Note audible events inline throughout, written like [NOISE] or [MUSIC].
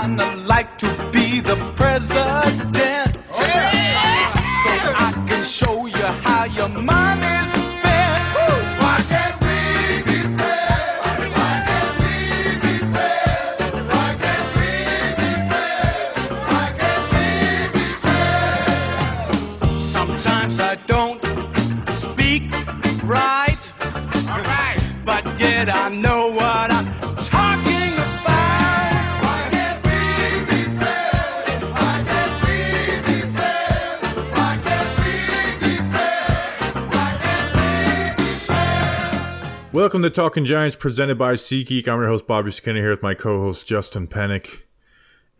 kinda like to be the president. Welcome to Talkin Giants, presented by SeatGeek. I'm your host Bobby Skinner here with my co-host Justin Pennick.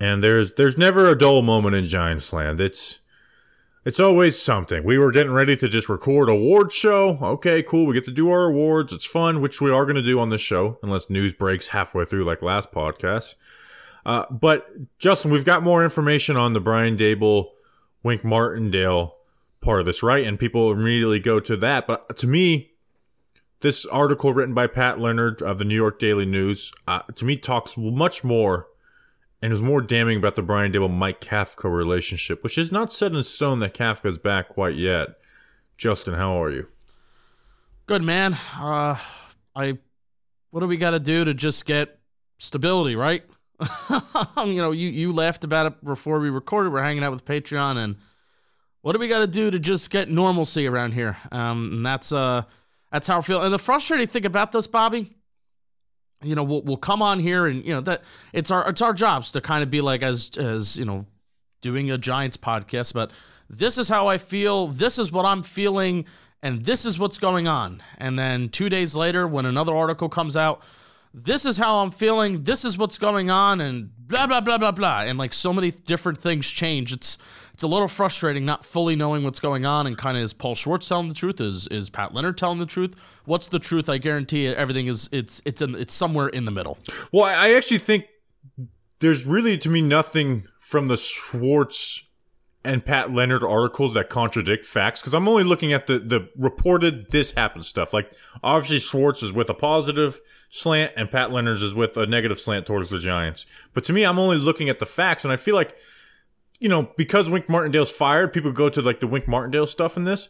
And there's there's never a dull moment in Giants land. It's it's always something. We were getting ready to just record award show. Okay, cool. We get to do our awards. It's fun, which we are going to do on this show, unless news breaks halfway through, like last podcast. Uh, but Justin, we've got more information on the Brian Daboll, Wink Martindale part of this, right? And people immediately go to that. But to me, this article written by Pat Leonard of the New York Daily News, uh, to me, talks much more and is more damning about the Brian Daboll Mike Kafka relationship, which is not set in stone that Kafka's back quite yet. Justin, how are you? Good man. Uh, I. What do we got to do to just get stability, right? [LAUGHS] you know, you you laughed about it before we recorded. We're hanging out with Patreon, and what do we got to do to just get normalcy around here? Um, and that's uh, that's how I feel. And the frustrating thing about this, Bobby, you know, we'll we'll come on here, and you know that it's our it's our jobs to kind of be like as as you know, doing a Giants podcast, but this is how I feel. This is what I'm feeling and this is what's going on. And then two days later, when another article comes out, this is how I'm feeling, this is what's going on, and blah blah blah blah blah. And like so many different things change. It's it's a little frustrating not fully knowing what's going on and kind of is Paul Schwartz telling the truth? Is is Pat Leonard telling the truth? What's the truth? I guarantee everything is it's it's in it's somewhere in the middle. Well, I actually think there's really, to me, nothing from the Schwartz and Pat Leonard articles that contradict facts because I'm only looking at the the reported this happened stuff. Like obviously Schwartz is with a positive slant and Pat Leonard's is with a negative slant towards the Giants. But to me, I'm only looking at the facts, and I feel like you know because Wink Martindale's fired, people go to like the Wink Martindale stuff in this.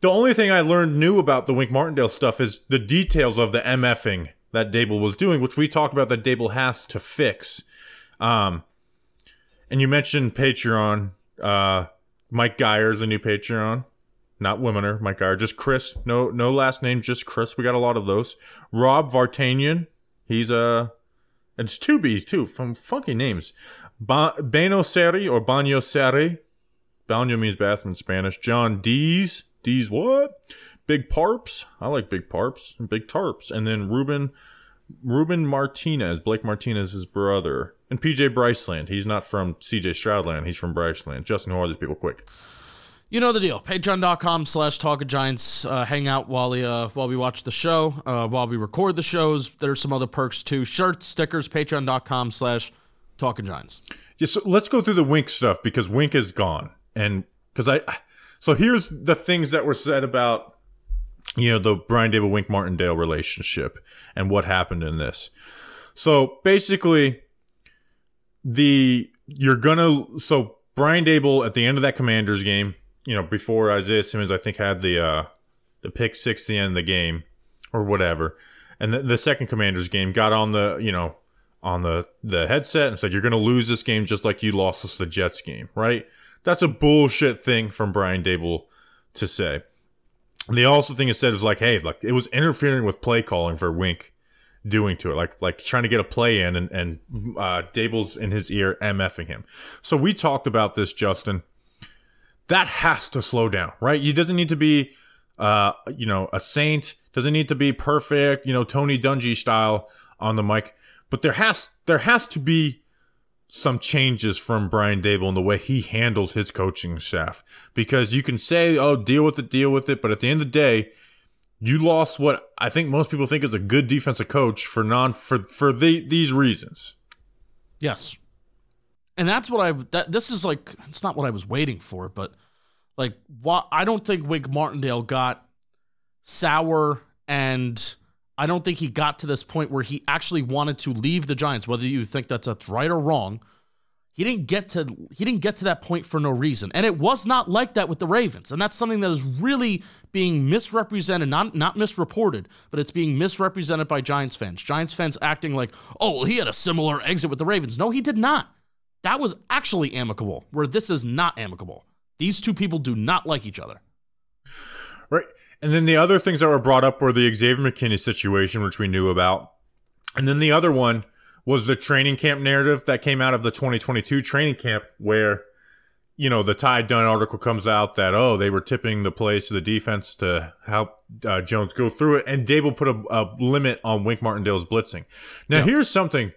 The only thing I learned new about the Wink Martindale stuff is the details of the MFing that Daboll was doing, which we talked about that Daboll has to fix. Um, and you mentioned Patreon. Uh, Mike Geyer's a new Patreon. Not Wiminer, Mike Geyer. Just Chris. No no last name, just Chris. We got a lot of those. Rob Vartanian. He's a. it's two B's too, from funky names. Ba- Bano Seri or Banyo Seri. Banyo means bathroom in Spanish. John Dees. Dees what? Big Parps. I like Big Parps and Big Tarps. And then Ruben Ruben Martinez, Blake Martinez's brother, and PJ Bryceland. He's not from CJ Stroudland. He's from Bryceland. Justin, who are these people? Quick. You know the deal. Patreon.com slash Talkin Giants. Uh, hang out while we uh, while we watch the show, uh, while we record the shows. There's some other perks too. Shirts, stickers. Patreon.com slash Talkin Giants. Yeah, so let's go through the Wink stuff because Wink is gone, and because I, so here's the things that were said about, you know, the Brian Daboll Wink Martindale relationship and what happened in this. So basically, the you're gonna so Brian Daboll at the end of that Commanders game, you know, before Isaiah Simmons, I think had the uh the pick six the end of the game or whatever, and the, the second Commanders game got on the you know on the the headset and said you're gonna lose this game just like you lost us the Jets game, right? That's a bullshit thing from Brian Daboll to say. The also thing it said is like, hey, like it was interfering with play calling for Wink doing to it, like like trying to get a play in, and and uh, Daboll's in his ear mfing him. So we talked about this, Justin. That has to slow down, right? You doesn't need to be, uh, you know, a saint. Doesn't need to be perfect, you know, Tony Dungy style on the mic. But there has there has to be some changes from Brian Daboll in the way he handles his coaching staff. Because you can say, oh, deal with it, deal with it. But at the end of the day, you lost what I think most people think is a good defensive coach for non for for the, these reasons. Yes. And that's what I that this is like it's not what I was waiting for, but like what I don't think Wink Martindale got sour and I don't think he got to this point where he actually wanted to leave the Giants, whether you think that's that's right or wrong. He didn't get to he didn't get to that point for no reason. And it was not like that with the Ravens. And that's something that is really being misrepresented, not not misreported, but it's being misrepresented by Giants fans. Giants fans acting like, "Oh, he had a similar exit with the Ravens." No, he did not. That was actually amicable, where this is not amicable. These two people do not like each other. Right. And then the other things that were brought up were the Xavier McKinney situation, which we knew about. And then the other one was the training camp narrative that came out of the 2022 training camp where, you know, the Ty Dunne article comes out that, oh, they were tipping the plays to the defense to help uh, Jones go through it. And Daboll put a, a limit on Wink Martindale's blitzing. Now, Yeah. here's something.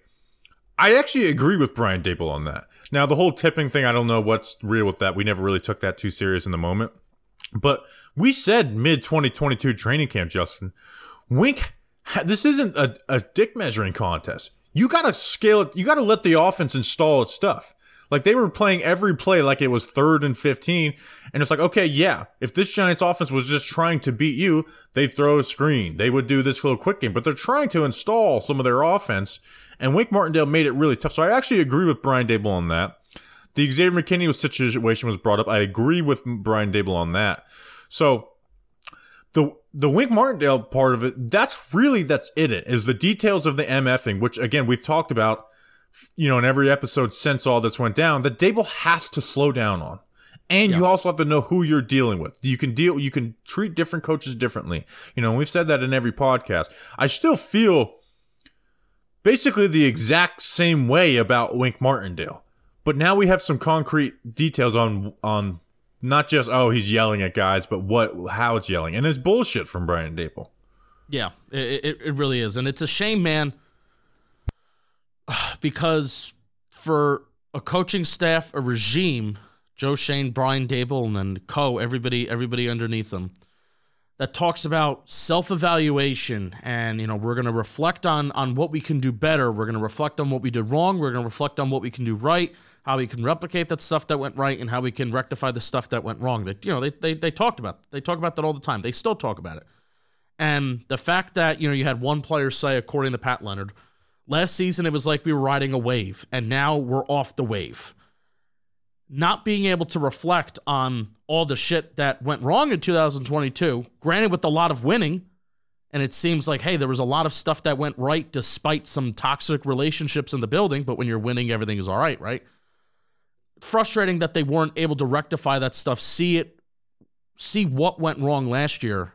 I actually agree with Brian Daboll on that. Now, the whole tipping thing, I don't know what's real with that. We never really took that too serious in the moment. But we said mid 2022 training camp, Justin. Wink, this isn't a, a dick measuring contest. You got to scale it. You got to let the offense install its stuff. Like they were playing every play like it was third and 15. And it's like, okay, yeah, if this Giants offense was just trying to beat you, they'd throw a screen. They would do this little quick game, but they're trying to install some of their offense. And Wink Martindale made it really tough. So I actually agree with Brian Daboll on that. The Xavier McKinney situation was brought up. I agree with Brian Daboll on that. So the the Wink Martindale part of it, that's really that's it. It is the details of the MF thing, which again we've talked about, you know, in every episode since all this went down. That Daboll has to slow down on, and you also have to know who you're dealing with. You can deal, you can treat different coaches differently. You know, and we've said that in every podcast. I still feel basically the exact same way about Wink Martindale. But now we have some concrete details on on not just oh he's yelling at guys, but what how it's yelling, and it's bullshit from Brian Daboll. Yeah, it, it, really is. And it's a shame, man, [SIGHS] because for a coaching staff, a regime, Joe Schoen, Brian Daboll, and then Co, everybody, everybody underneath them, that talks about self-evaluation and you know we're going to reflect on on what we can do better. We're going to reflect on what we did wrong. We're going to reflect on what we can do right how we can replicate that stuff that went right and how we can rectify the stuff that went wrong. That you know they, they they talked about they talk about that all the time. They still talk about it. And the fact that, you know, you had one player say, according to Pat Leonard, last season it was like we were riding a wave, and now we're off the wave. Not being able to reflect on all the shit that went wrong in 2022, granted with a lot of winning, and it seems like, hey, there was a lot of stuff that went right despite some toxic relationships in the building, but when you're winning, everything is all right, right? Frustrating that they weren't able to rectify that stuff, see it, see what went wrong last year,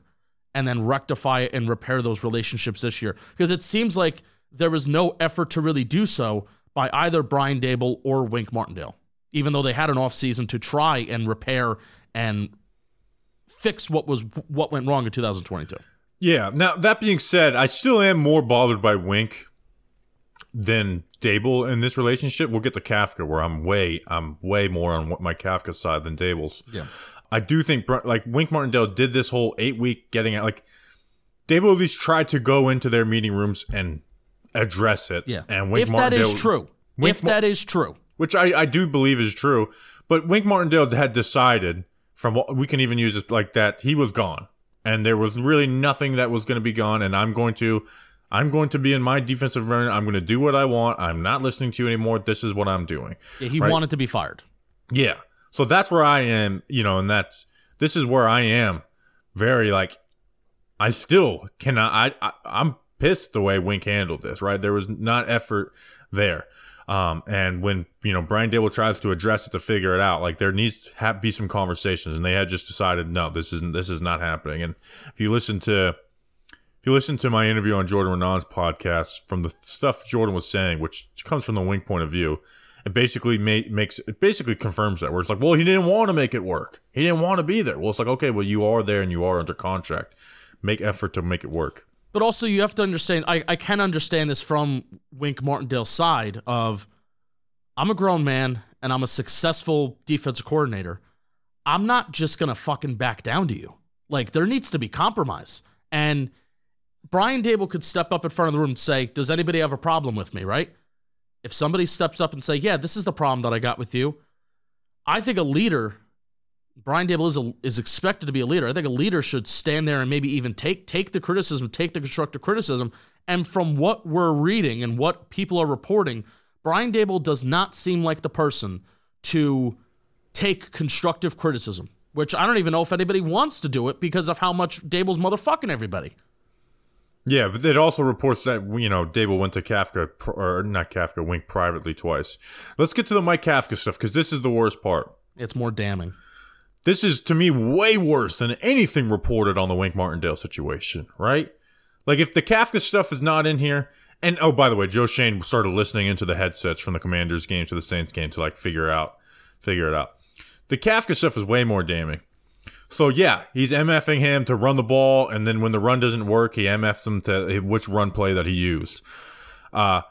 and then rectify it and repair those relationships this year. Because it seems like there was no effort to really do so by either Brian Daboll or Wink Martindale, even though they had an offseason to try and repair and fix what was what went wrong in 2022. Yeah. Now that being said, I still am more bothered by Wink than Daboll in this relationship. We'll get to Kafka, where I'm way, I'm way more on my Kafka side than Daboll's. Yeah. I do think like Wink Martindale did this whole eight week getting at like Daboll at least tried to go into their meeting rooms and address it. Yeah. And Wink if that Martindale, is true, Wink if that is true, which I, I do believe is true, but Wink Martindale had decided from what we can even use it like that he was gone, and there was really nothing that was going to be gone, and I'm going to. I'm going to be in my defensive run. I'm going to do what I want. I'm not listening to you anymore. This is what I'm doing. yeah, he Right. wanted to be fired. Yeah. So that's where I am, you know, and that's this is where I am. Very like I still cannot I, I I'm pissed the way Wink handled this, right? There was not effort there. Um, and when you know Brian Daboll tries to address it to figure it out, like there needs to have, be some conversations, and they had just decided no, this isn't this is not happening. And if you listen to if you listen to my interview on Jordan Raanan's podcast, from the stuff Jordan was saying, which comes from the Wink point of view, it basically ma- makes it basically confirms that where it's like, well, he didn't want to make it work. He didn't want to be there. Well, it's like, okay, well, you are there and you are under contract. Make effort to make it work. But also, you have to understand. I, I can understand this from Wink Martindale's side of, I'm a grown man and I'm a successful defensive coordinator. I'm not just gonna fucking back down to you. Like there needs to be compromise. And Brian Daboll could step up in front of the room and say, "Does anybody have a problem with me?" Right? If somebody steps up and say, "Yeah, this is the problem that I got with you," I think a leader Brian Daboll is a, is expected to be a leader. I think a leader should stand there and maybe even take take the criticism, take the constructive criticism. And from what we're reading and what people are reporting, Brian Daboll does not seem like the person to take constructive criticism. Which I don't even know if anybody wants to do it because of how much Daboll's motherfucking everybody. Yeah, but it also reports that you know Daboll went to Kafka or not Kafka, Wink privately twice. Let's get to the Mike Kafka stuff because this is the worst part. It's more damning. This is to me way worse than anything reported on the Wink Martindale situation, right? Like if the Kafka stuff is not in here, and oh by the way, Joe Schoen started listening into the headsets from the Commanders game to the Saints game to like figure out figure it out. The Kafka stuff is way more damning. So yeah, he's MFing him to run the ball, and then when the run doesn't work, he MFs him to which run play that he used. Uh,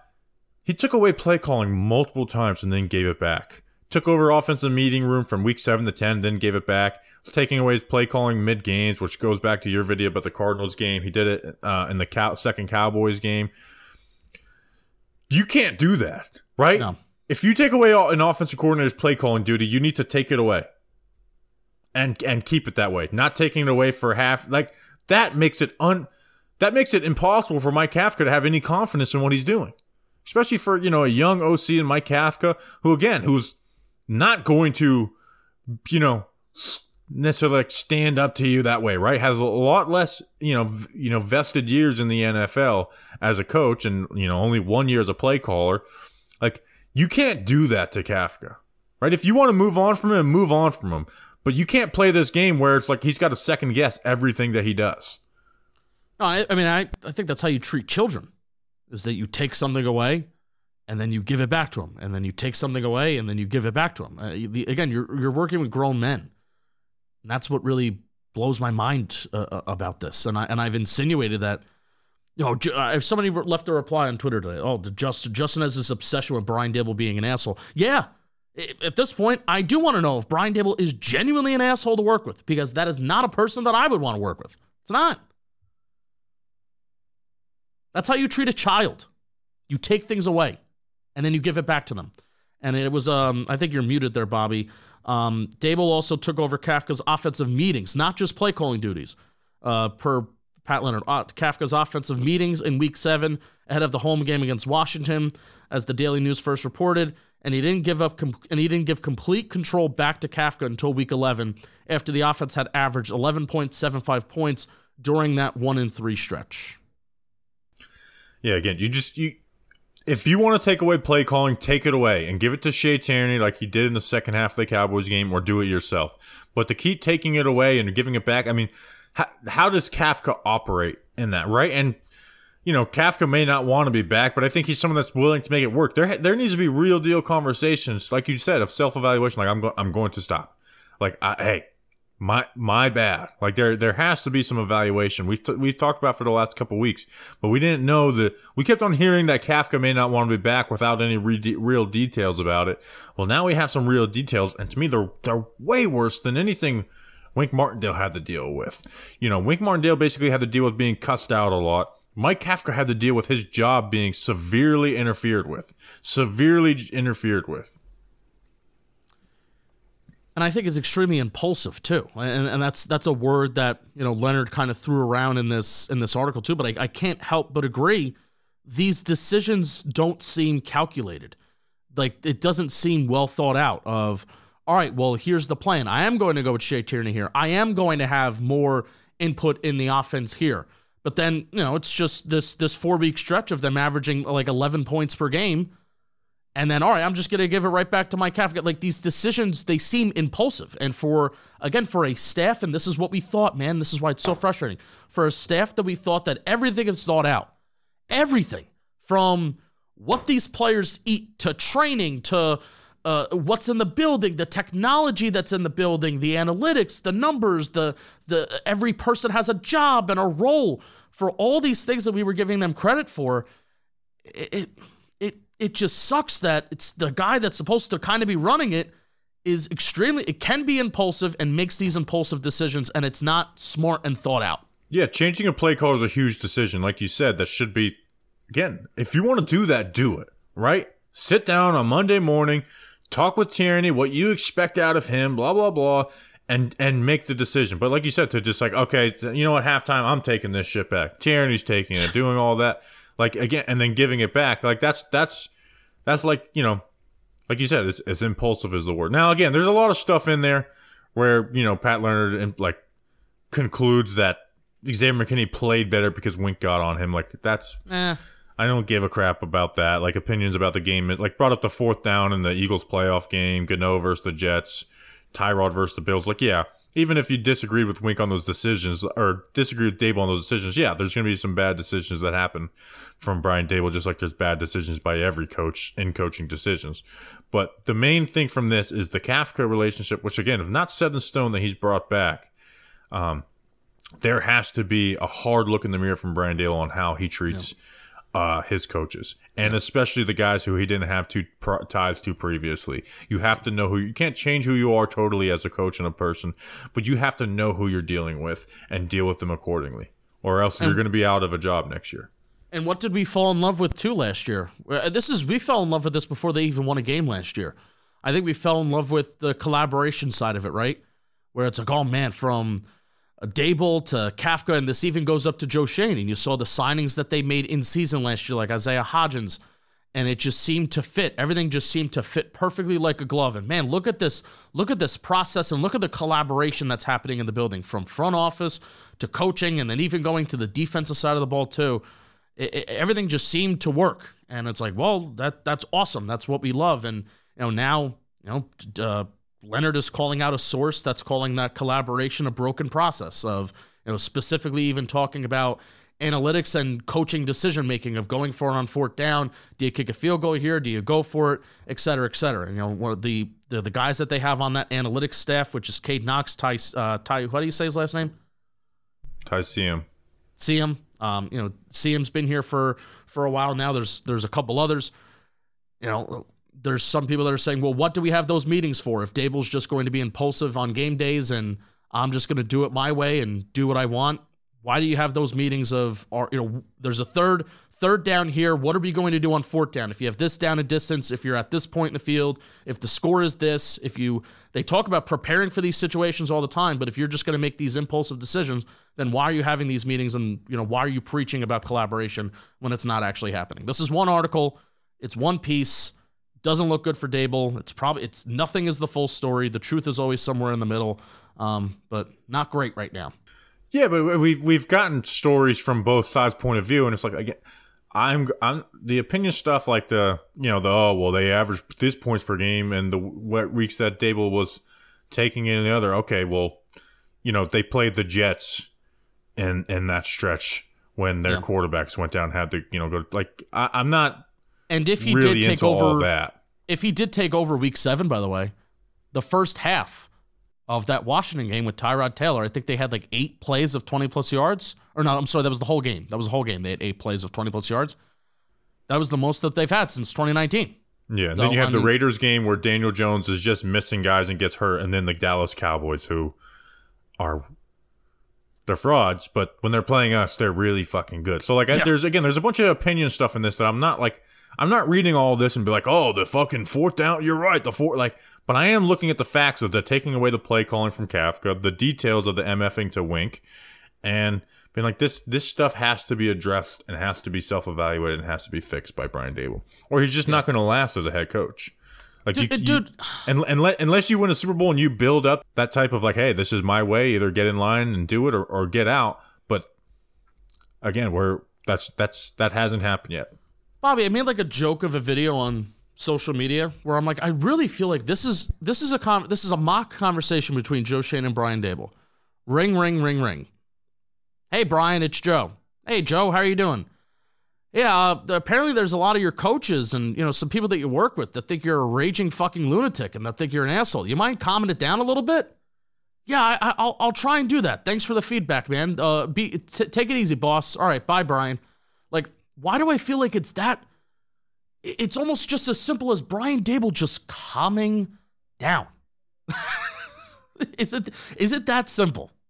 he took away play calling multiple times and then gave it back. Took over offensive meeting room from week seven to ten, then gave it back. Was taking away his play calling mid games, which goes back to your video about the Cardinals game. He did it uh, in the Cow- second Cowboys game. You can't do that, right? No. If you take away an offensive coordinator's play calling duty, you need to take it away and and keep it that way. Not taking it away for half like that makes it un that makes it impossible for Mike Kafka to have any confidence in what he's doing. Especially for, you know, a young OC and Mike Kafka, who again, who's not going to, you know, necessarily like stand up to you that way, right? Has a lot less, you know, v- you know, vested years in the NFL as a coach and, you know, only one year as a play caller. Like, you can't do that to Kafka, right? If you want to move on from him, move on from him. But you can't play this game where it's like he's got to second guess everything that he does. No, I, I mean, I, I think that's how you treat children is that you take something away and then you give it back to them. And then you take something away and then you give it back to them. Uh, the, again, you're, you're working with grown men. And that's what really blows my mind uh, uh about this. And, I, and I've insinuated that, you know, uh, if somebody left a reply on Twitter today, oh, Justin, Justin has this obsession with Brian Daboll being an asshole. Yeah, at this point, I do want to know if Brian Daboll is genuinely an asshole to work with because that is not a person that I would want to work with. It's not. That's how you treat a child. You take things away and then you give it back to them. And it was, um, I think you're muted there, Bobby. Um, Daboll also took over Kafka's offensive meetings, not just play calling duties. Uh, per Pat Leonard, uh, Kafka's offensive meetings in Week Seven ahead of the home game against Washington, as the Daily News first reported and he didn't give up and he didn't give complete control back to Kafka until week 11 after the offense had averaged 11.75 points during that 1 in 3 stretch. Yeah, again, you just you if you want to take away play calling, take it away and give it to Shea Tierney like he did in the second half of the Cowboys game or do it yourself. But to keep taking it away and giving it back, I mean, how, how does Kafka operate in that, right? And you know, Kafka may not want to be back, but I think he's someone that's willing to make it work. There, there needs to be real deal conversations, like you said, of self evaluation. Like I'm, go- I'm going to stop. Like, I, hey, my, my bad. Like there, there has to be some evaluation. We've, t- we've talked about for the last couple weeks, but we didn't know that we kept on hearing that Kafka may not want to be back without any re- real details about it. Well, now we have some real details, and to me, they're, they're way worse than anything Wink Martindale had to deal with. You know, Wink Martindale basically had to deal with being cussed out a lot. Mike Kafka had to deal with his job being severely interfered with. Severely interfered with. And I think it's extremely impulsive too. And, and that's that's a word that, you know, Leonard kind of threw around in this in this article too, but I, I can't help but agree. These decisions don't seem calculated. Like it doesn't seem well thought out of all right, well, here's the plan. I am going to go with Shea Tierney here. I am going to have more input in the offense here. But then, you know, it's just this this four week stretch of them averaging like 11 points per game. And then, all right, I'm just going to give it right back to Mike Kafka. Like these decisions, they seem impulsive. And for, again, for a staff, and this is what we thought, man, this is why it's so frustrating. For a staff that we thought that everything is thought out, everything from what these players eat to training to uh, what's in the building, the technology that's in the building, the analytics, the numbers, the the every person has a job and a role for all these things that we were giving them credit for. It it it just sucks that it's the guy that's supposed to kind of be running it is extremely it can be impulsive and makes these impulsive decisions and it's not smart and thought out. Yeah, changing a play call is a huge decision, like you said. That should be again. If you want to do that, do it right. Sit down on Monday morning talk with Tierney, what you expect out of him, blah, blah, blah, and and make the decision. But like you said, to just like okay, you know what, halftime, I'm taking this shit back. Tierney's taking it, doing all that, like again, and then giving it back. Like that's that's that's like you know, like you said, it's as impulsive as the word. Now again, there's a lot of stuff in there where you know Pat Leonard like concludes that Xavier McKinney played better because Wink got on him. Like that's Eh. I don't give a crap about that. Like opinions about the game, like brought up the fourth down in the Eagles playoff game, Gano versus the Jets, Tyrod versus the Bills. Like, yeah, even if you disagreed with Wink on those decisions or disagree with Daboll on those decisions, yeah, there's going to be some bad decisions that happen from Brian Daboll, just like there's bad decisions by every coach in coaching decisions. But the main thing from this is the Kafka relationship, which again is not set in stone that he's brought back. Um, there has to be a hard look in the mirror from Brian Daboll on how he treats uh, his coaches, and especially the guys who he didn't have two pro- ties to previously. You have to know who you can't change who you are totally as a coach and a person, but you have to know who you're dealing with and deal with them accordingly, or else you're going to be out of a job next year. And what did we fall in love with too last year? Uh, This is we fell in love with this before they even won a game last year. I think we fell in love with the collaboration side of it, right? Where it's like, oh man, from Daboll to Kafka, and this even goes up to Joe Schoen. And you saw the signings that they made in season last year, like Isaiah Hodgins, and it just seemed to fit. Everything just seemed to fit perfectly like a glove. And man, look at this, look at this process and look at the collaboration that's happening in the building from front office to coaching, and then even going to the defensive side of the ball too it, it- everything just seemed to work and it's like well that that's awesome that's what we love and you know now you know uh, leonard is calling out a source that's calling that collaboration a broken process of you know specifically even talking about analytics and coaching decision making of going for it on fourth down do you kick a field goal here do you go for it et cetera et cetera you know one of the the, the guys that they have on that analytics staff which is Cade Knox Ty, uh, Ty how do you say his last name Tyseum. see him. Um, you know, CM's been here for for a while now. There's there's a couple others. You know, there's some people that are saying, well, what do we have those meetings for? If Daboll's just going to be impulsive on game days and I'm just going to do it my way and do what I want, why do you have those meetings of, or you know, there's a third third down here. What are we going to do on fourth down? If you have this down a distance, if you're at this point in the field, if the score is this, if you they talk about preparing for these situations all the time, but if you're just going to make these impulsive decisions, then why are you having these meetings and you know why are you preaching about collaboration when it's not actually happening? This is one article, it's one piece, doesn't look good for Daboll. It's probably it's nothing is the full story. The truth is always somewhere in the middle, um, but not great right now. Yeah, but we we've gotten stories from both sides' point of view, and it's like again, I'm I'm the opinion stuff like the you know the oh well they averaged this points per game and the what weeks that Daboll was taking in the other okay well you know they played the Jets in in that stretch when their Yeah. quarterbacks went down had to you know go like I, I'm not And if he really did take over, that. if he did take over Week Seven, by the way, the first half of that Washington game with Tyrod Taylor, I think they had like eight plays of twenty plus yards. Or no, I'm sorry, that was the whole game. That was the whole game. They had eight plays of twenty plus yards. That was the most that they've had since 2019. Yeah, and So, then you have I the Raiders game where Daniel Jones is just missing guys and gets hurt, and then the Dallas Cowboys who are they're frauds, but when they're playing us, they're really fucking good. So like, I, there's again, there's a bunch of opinion stuff in this that I'm not like, I'm not reading all this and be like, oh, the fucking fourth down, you're right, the fourth, like, but I am looking at the facts of the taking away the play calling from Kafka, the details of the MFing to Wink, and being like, this this stuff has to be addressed and has to be self evaluated and has to be fixed by Brian Daboll, or he's just not going to last as a head coach. Like, Dude, you, you- dude. and, and let, unless you win a Super Bowl and you build up that type of like, hey, this is my way, either get in line and do it or, or get out. But again, we're that's that's that hasn't happened yet. Bobby, I made like a joke of a video on social media where I'm like, I really feel like this is this is a con- this is a mock conversation between Joe Schoen and Brian Daboll. Ring, ring, ring, ring. Hey, Brian, it's Joe. Hey, Joe, how are you doing? Yeah, uh, apparently there's a lot of your coaches and you know some people that you work with that think you're a raging fucking lunatic and that think you're an asshole. You mind calming it down a little bit? Yeah, I, I- I'll I'll try and do that. Thanks for the feedback, man. Uh, be t- take it easy, boss. All right, bye, Brian. Why do I feel like it's that? It's almost just as simple as Brian Daboll just calming down. [LAUGHS] is it is it that simple? [SIGHS]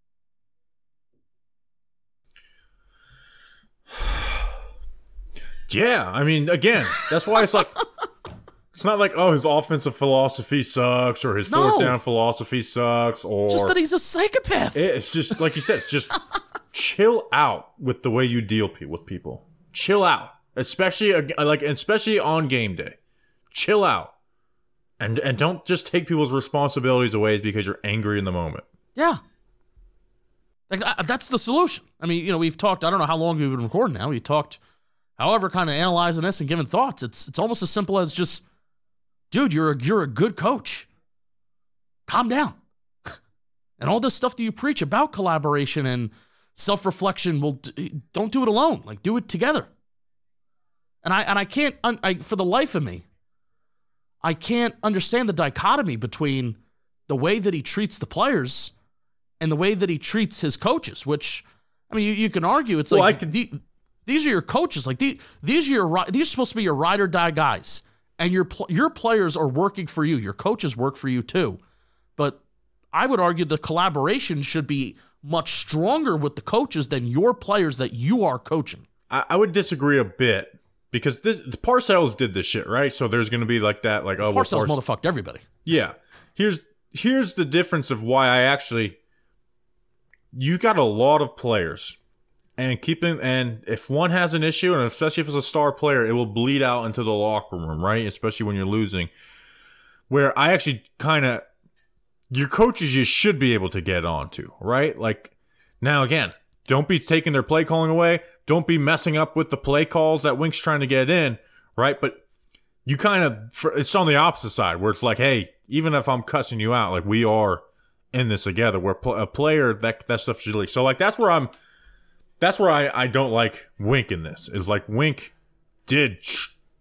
Yeah, I mean, again, that's why it's like [LAUGHS] It's not like oh his offensive philosophy sucks or his No. fourth down philosophy sucks or Just that he's a psychopath. it's just like you said. It's just [LAUGHS] chill out with the way you deal with people. Chill out, especially like especially on game day. Chill out, and and don't just take people's responsibilities away because you're angry in the moment. Yeah. Like uh, that's the solution. I mean, you know, we've talked. I don't know how long we've been recording now. We talked, however, kind of analyzing this and giving thoughts. It's it's almost as simple as just, dude, you're a, you're a good coach. Calm down. [LAUGHS] And all this stuff that you preach about collaboration and self reflection, will don't do it alone. Like do it together. And I and I can't I, for the life of me, I can't understand the dichotomy between the way that he treats the players and the way that he treats his coaches, which I mean, you, you can argue it's Well, like could- the, these are your coaches. Like the, these are your these are supposed to be your ride or die guys, and your your players are working for you. Your coaches work for you too, but I would argue the collaboration should be much stronger with the coaches than your players that you are coaching. I, I would disagree a bit because this Parcells did this shit right. So there's going to be like that, like oh, well, Parcells Parcells- motherfucked everybody. Yeah. Here's here's the difference of why I actually you got a lot of players. And keeping and if one has an issue, and especially if it's a star player, it will bleed out into the locker room, right? Especially when you're losing. Where I actually kind of your coaches you should be able to get onto, right? Like now again, don't be taking their play calling away. Don't be messing up with the play calls that Wink's trying to get in, right? But you kind of it's on the opposite side where it's like, hey, even if I'm cussing you out, like we are in this together. We're a player that that stuff should leak. So like that's where I'm. That's where I I don't like Wink in this. Is like Wink did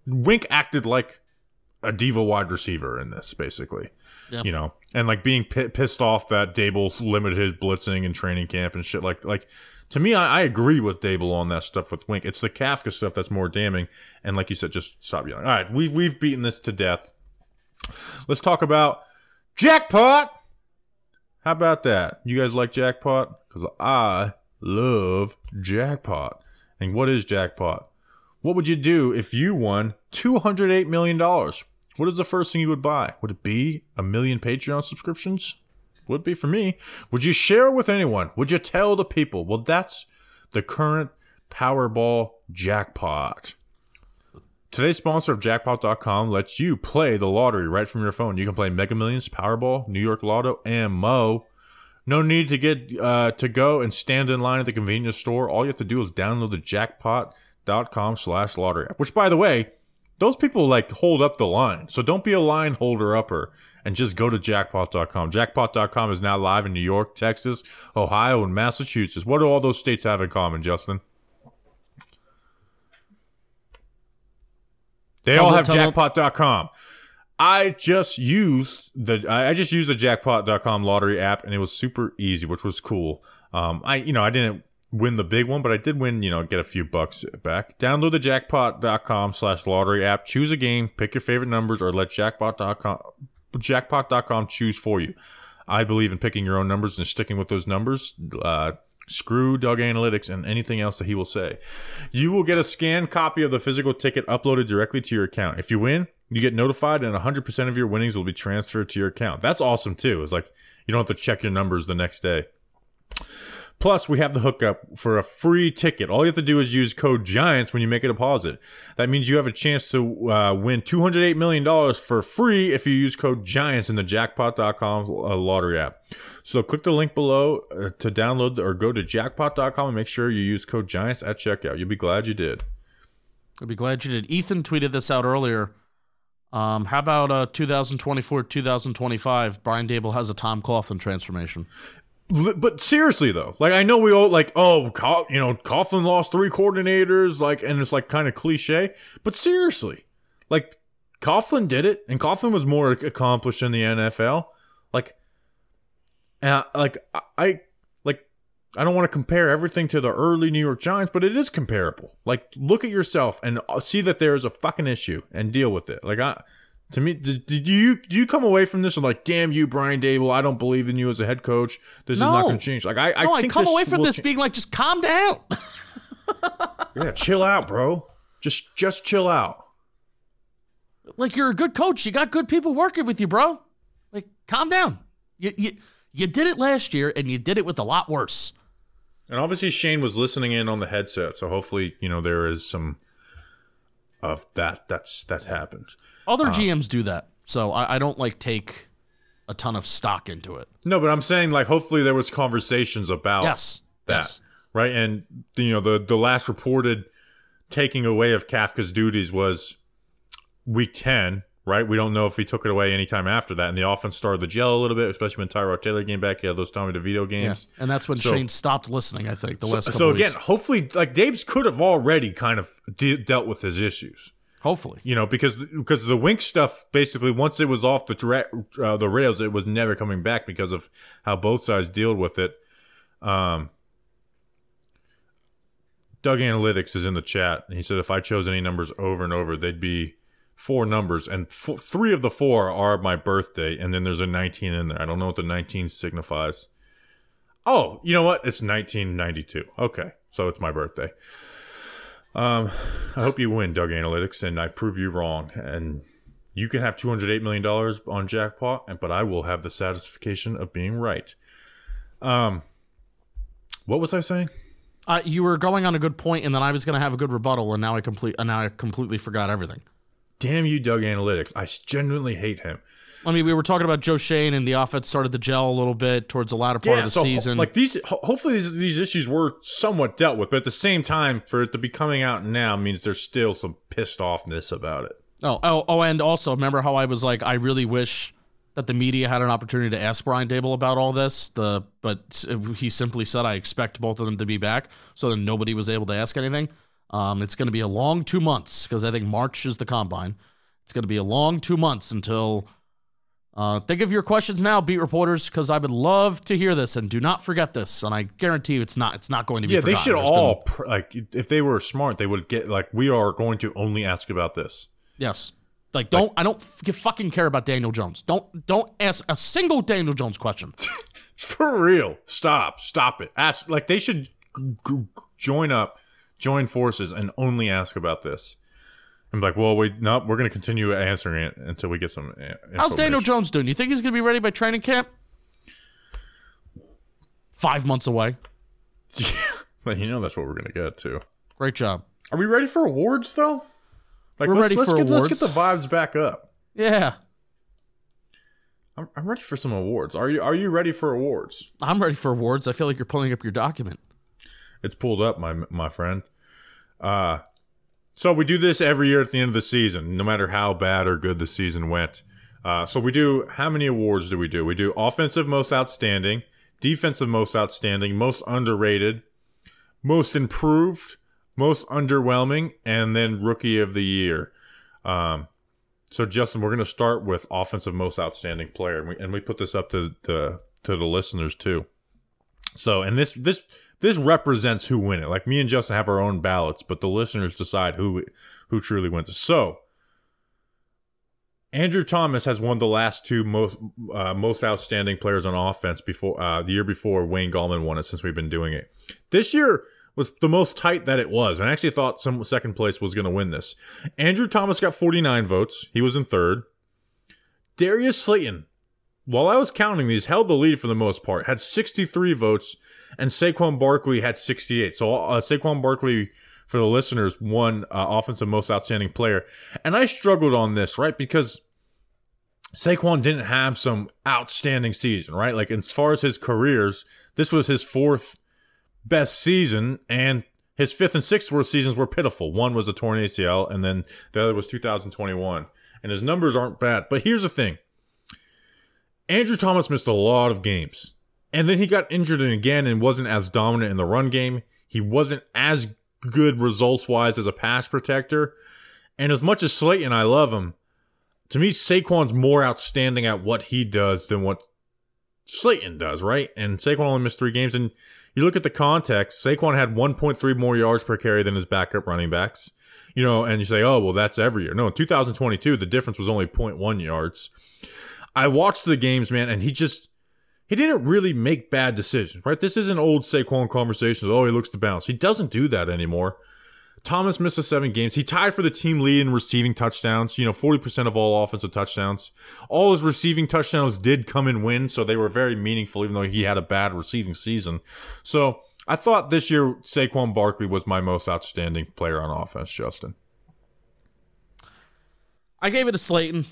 Wink acted like a diva wide receiver in this basically. Yep. You know, and like being pi pissed off that Daboll limited his blitzing and training camp and shit. Like like to me, I, I agree with Daboll on that stuff with Wink. It's the Kafka stuff that's more damning. And like you said, just stop yelling. All right, we've we've beaten this to death. Let's talk about jackpot. How about that? You guys like jackpot? Because I love jackpot. And what is jackpot? What would you do if you won $208 million? What is the first thing you would buy? Would it be a million Patreon subscriptions? Would be for me. Would you share with anyone? Would you tell the people? Well, that's the current Powerball jackpot. Today's sponsor of jackpot.com lets you play the lottery right from your phone. You can play Mega Millions, Powerball, New York Lotto, and Mo. No need to get uh, to go and stand in line at the convenience store. All you have to do is download the jackpot.com slash lottery app. Which by the way, those people like hold up the line. So don't be a line holder upper and just go to jackpot.com. Jackpot.com is now live in New York, Texas, Ohio, and Massachusetts. What do all those states have in common, Justin? They Tell all have them- jackpot.com. I just used the I I just used the jackpot.com lottery app and it was super easy, which was cool. Um I you know, I didn't win the big one, but I did win, you know, get a few bucks back. Download the jackpot.com slash lottery app, choose a game, pick your favorite numbers, or let jackpot.com jackpot.com choose for you. I believe in picking your own numbers and sticking with those numbers. Uh Screw Doug Analytics and anything else that he will say. You will get a scanned copy of the physical ticket uploaded directly to your account. If you win, you get notified and 100% of your winnings will be transferred to your account. That's awesome too. It's like you don't have to check your numbers the next day. Plus, we have the hookup for a free ticket. All you have to do is use code GIANTS when you make a deposit. That means you have a chance to uh, win $208 million for free if you use code GIANTS in the jackpot.com uh, lottery app. So click the link below uh, to download or go to jackpot.com and make sure you use code GIANTS at checkout. You'll be glad you did. I'll be glad you did. Ethan tweeted this out earlier. Um, how about uh, 2024, 2025? Brian Daboll has a Tom Coughlin transformation. But seriously though, like I know we all like, oh, Cough- you know, Coughlin lost three coordinators, like, and it's like kind of cliche. But seriously, like Coughlin did it, and Coughlin was more accomplished in the NFL. Like, uh, like I- I like I don't want to compare everything to the early New York Giants, but it is comparable. Like, look at yourself and uh, see that there is a fucking issue and deal with it. Like, I. To me, did, did you do you come away from this and like, damn you, Brian Daboll? I don't believe in you as a head coach. This is not going to change. Like, I, I no, I come away from this being like, just calm down. [LAUGHS] yeah, chill out, bro. Just just chill out. Like you're a good coach. You got good people working with you, bro. Like calm down. You you you did it last year and you did it with a lot worse. And obviously Schoen was listening in on the headset, so hopefully, you know, there is some of that that's that's happened. Other uh, GMs do that. So I, I don't like take a ton of stock into it. No, but I'm saying like hopefully there was conversations about Yes. that. Yes. Right? And you know, the the last reported taking away of Kafka's duties was week 10, right? We don't know if he took it away anytime after that. And the offense started to gel a little bit, especially when Tyrod Taylor came back. He had those Tommy DeVito Yeah. games. And that's when So- Schoen stopped listening, I think, the last couple So again, hopefully, like Dave's could have already kind of de- dealt with his issues, Hopefully. you know, because because the wink stuff basically once it was off the dra- uh, the rails, it was never coming back because of how both sides deal with it. Um, Doug Analytics is in the chat. He said if I chose any numbers over and over, they'd be four numbers, and three of the four are my birthday, and then there's a 19 in there. I don't know what the 19 signifies. Oh, you know what? It's 1992. Okay, so it's my birthday. Um, I hope you win, Doug Analytics, and I prove you wrong. And you can have 208 million dollars on jackpot, and but I will have the satisfaction of being right. Um, what was I saying? Uh, you were going on a good point, and then I was going to have a good rebuttal, and now I complete, and now I completely forgot everything. Damn you, Doug Analytics! I genuinely hate him. I mean, we were talking about Joe Schoen, and the offense started to gel a little bit towards the latter part of the so ho- season. like these, ho- hopefully these, these issues were somewhat dealt with, but at the same time, for it to be coming out now means there's still some pissed offness about it. oh, oh, oh, and also remember how I was like, I really wish that the media had an opportunity to ask Brian Daboll about all this. The but he simply said, I expect both of them to be back, so then nobody was able to ask anything. Um, it's going to be a long two months because I think March is the combine. It's going to be a long two months until. Uh, think of your questions now, beat reporters, because I would love to hear this. And do not forget this. And I guarantee you, it's not. It's not going to be. Yeah, they forgotten. should There's been- all pr- like if they were smart, they would get like we are going to only ask about this. Yes. Like don't I don't f- fucking care about Daniel Jones. Don't don't ask a single Daniel Jones question. [LAUGHS] For real, stop, stop it. Ask like they should g- g- join up, join forces, and only ask about this. I'm like, well, we no, we're going to continue answering it until we get some. How's Daniel. Jones doing? You think he's gonna be ready by training camp? Five months away. [LAUGHS] But you know that's what we're going to get to. Great job. Are we ready for awards though? Like, We're let's, ready let's for get, Let's get the vibes back up. Yeah, I'm, I'm ready for some awards. Are you Are you ready for awards? I'm ready for awards. I feel like you're pulling up your document. It's pulled up, my my friend. Uh so we do this every year at the end of the season, no matter how bad or good the season went. Uh, so we do how many awards do we do? We do offensive most outstanding, defensive most outstanding, most underrated, most improved, most underwhelming, and then rookie of the year. Um, so Justin, we're going to start with offensive most outstanding player, and we, and we put this up to the to the listeners too. So, and this this this represents who win it. Like me and Justin have our own ballots, but the listeners decide who who truly wins. So, Andrew Thomas has won the last two most uh, most outstanding players on offense before uh, the year before Wayne Gallman won it. Since we've been doing it, this year was the most tight that it was. And I actually thought some second place was going to win this. Andrew Thomas got 49 votes. He was in third. Darius Slayton while I was counting these, held the lead for the most part, had 63 votes, and Saquon Barkley had 68. So uh, Saquon Barkley, for the listeners, won uh, offensive most outstanding player. And I struggled on this, right? Because Saquon didn't have some outstanding season, right? Like as far as his careers, this was his fourth best season, and his fifth and sixth worst seasons were pitiful. One was a torn ACL, and then the other was 2021. And his numbers aren't bad. But here's the thing. Andrew Thomas missed a lot of games. And then he got injured again and wasn't as dominant in the run game. He wasn't as good results wise as a pass protector. And as much as Slayton, I love him, to me, Saquon's more outstanding at what he does than what Slayton does, right? And Saquon only missed three games. And you look at the context, Saquon had 1.3 more yards per carry than his backup running backs. You know, and you say, oh, well, that's every year. No, in 2022, the difference was only 0.1 yards. I watched the games, man, and he just he didn't really make bad decisions, right? This isn't old Saquon conversations. Oh, he looks to bounce. He doesn't do that anymore. Thomas missed the seven games. He tied for the team lead in receiving touchdowns. You know, 40% of all offensive touchdowns. All his receiving touchdowns did come in wins, so they were very meaningful, even though he had a bad receiving season. So I thought this year Saquon Barkley was my most outstanding player on offense, Justin. I gave it to Slayton.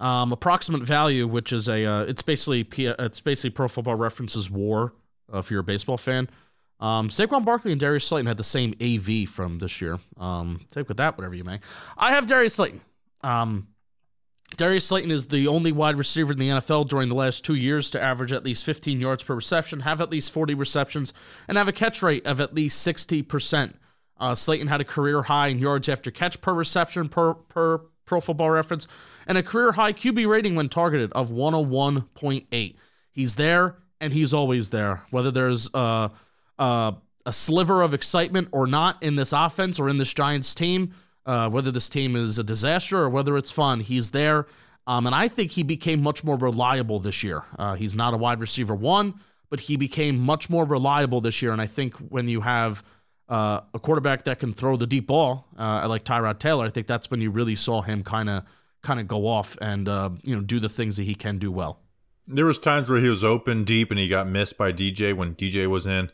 Um, approximate value, which is a, uh, it's basically P- it's basically Pro Football References WAR. Uh, if you're a baseball fan, um, Saquon Barkley and Darius Slayton had the same AV from this year. Um, take with that whatever you may. I have Darius Slayton. Um, Darius Slayton is the only wide receiver in the NFL during the last two years to average at least 15 yards per reception, have at least 40 receptions, and have a catch rate of at least 60%. Uh, Slayton had a career high in yards after catch per reception per, per Pro Football Reference, and a career high QB rating when targeted of 101.8. He's there, and he's always there. Whether there's uh, uh, a sliver of excitement or not in this offense or in this Giants team, uh, whether this team is a disaster or whether it's fun, he's there. Um, and I think he became much more reliable this year. Uh, he's not a wide receiver one, but he became much more reliable this year. And I think when you have uh, a quarterback that can throw the deep ball, uh, like Tyrod Taylor, I think that's when you really saw him kind of kind of go off and uh, you know do the things that he can do well. There was times where he was open deep and he got missed by DJ when DJ was in.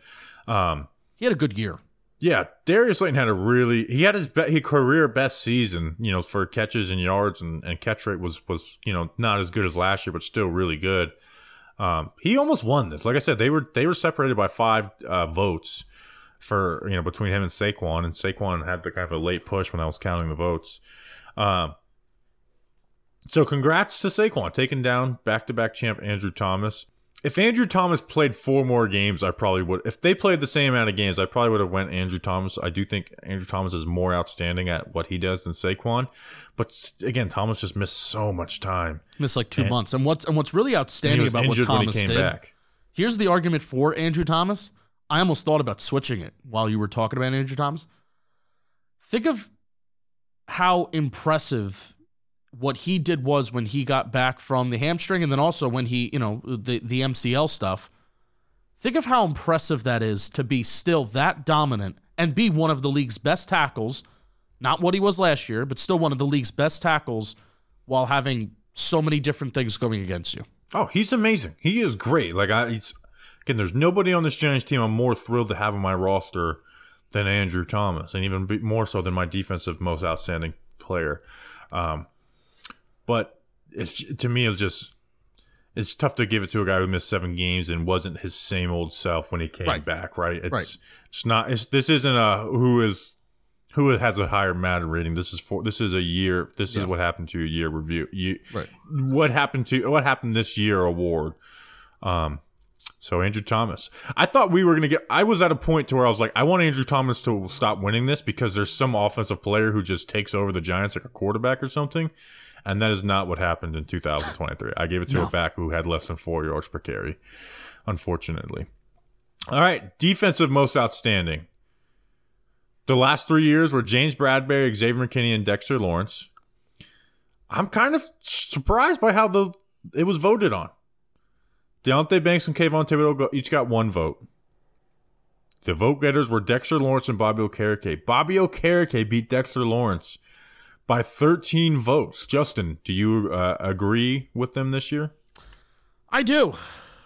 Um, he had a good year. Yeah, Darius Slayton had a really he had his be, his career best season, you know, for catches and yards and, and catch rate was was you know not as good as last year, but still really good. Um, he almost won this. Like I said, they were they were separated by five uh, votes for you know between him and Saquon, and Saquon had the kind of a late push when I was counting the votes. Um, so congrats to Saquon taking down back to back champ Andrew Thomas if Andrew Thomas played four more games, I probably would. If they played the same amount of games, I probably would have went Andrew Thomas. I do think Andrew Thomas is more outstanding at what he does than Saquon. But again, Thomas just missed so much time. Missed like two and, months. And what's and what's really outstanding about what Thomas did. Back. Here's the argument for Andrew Thomas. I almost thought about switching it while you were talking about Andrew Thomas. Think of how impressive what he did was when he got back from the hamstring and then also when he, you know, the, the MCL stuff. Think of how impressive that is to be still that dominant and be one of the league's best tackles. Not what he was last year, but still one of the league's best tackles while having so many different things going against you. Oh, he's amazing. He is great. Like I he's again, there's nobody on this Giants team I'm more thrilled to have on my roster than Andrew Thomas, and even more so than my defensive most outstanding player. Um, but it's to me, it's just it's tough to give it to a guy who missed seven games and wasn't his same old self when he came right. back. Right? It's right. it's not. It's, this isn't a who is who has a higher Madden rating. This is for this is a year. This yeah. is what happened to a year review. You, right. What happened to what happened this year award. Um. So Andrew Thomas, I thought we were gonna get. I was at a point to where I was like, I want Andrew Thomas to stop winning this because there's some offensive player who just takes over the Giants like a quarterback or something. And that is not what happened in 2023. I gave it to no. a back who had less than four yards per carry, unfortunately. All right, defensive most outstanding. The last three years were James Bradberry, Xavier McKinney, and Dexter Lawrence. I'm kind of surprised by how the it was voted on. Deonte Banks and Kayvon Thibodeaux each got one vote. The vote getters were Dexter Lawrence and Bobby Okereke. Bobby Okereke beat Dexter Lawrence by 13 votes. Justin, do you uh, agree with them this year? I do.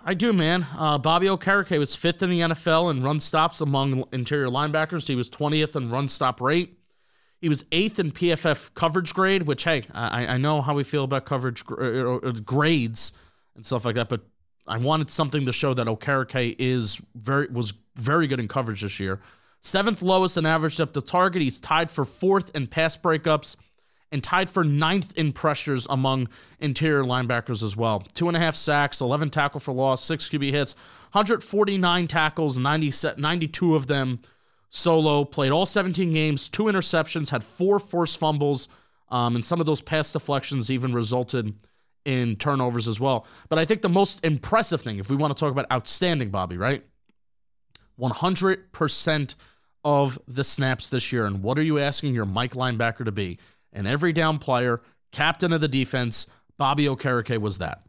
I do, man. Uh, Bobby Okereke was fifth in the NFL in run stops among interior linebackers. He was 20th in run stop rate. He was eighth in PFF coverage grade, which, hey, I, I know how we feel about coverage uh, uh, grades and stuff like that, but I wanted something to show that Okereke is very was very good in coverage this year. Seventh lowest in average depth of target. He's tied for fourth in pass breakups and tied for ninth in pressures among interior linebackers as well. Two and a half sacks, 11 tackle for loss, six QB hits, 149 tackles, 90, 92 of them solo. Played all 17 games, two interceptions, had four forced fumbles, um, and some of those pass deflections even resulted in turnovers as well. But I think the most impressive thing, if we want to talk about outstanding, Bobby, right? 100% of the snaps this year. And what are you asking your Mike linebacker to be? an every down player, captain of the defense. Bobby Okereke was that.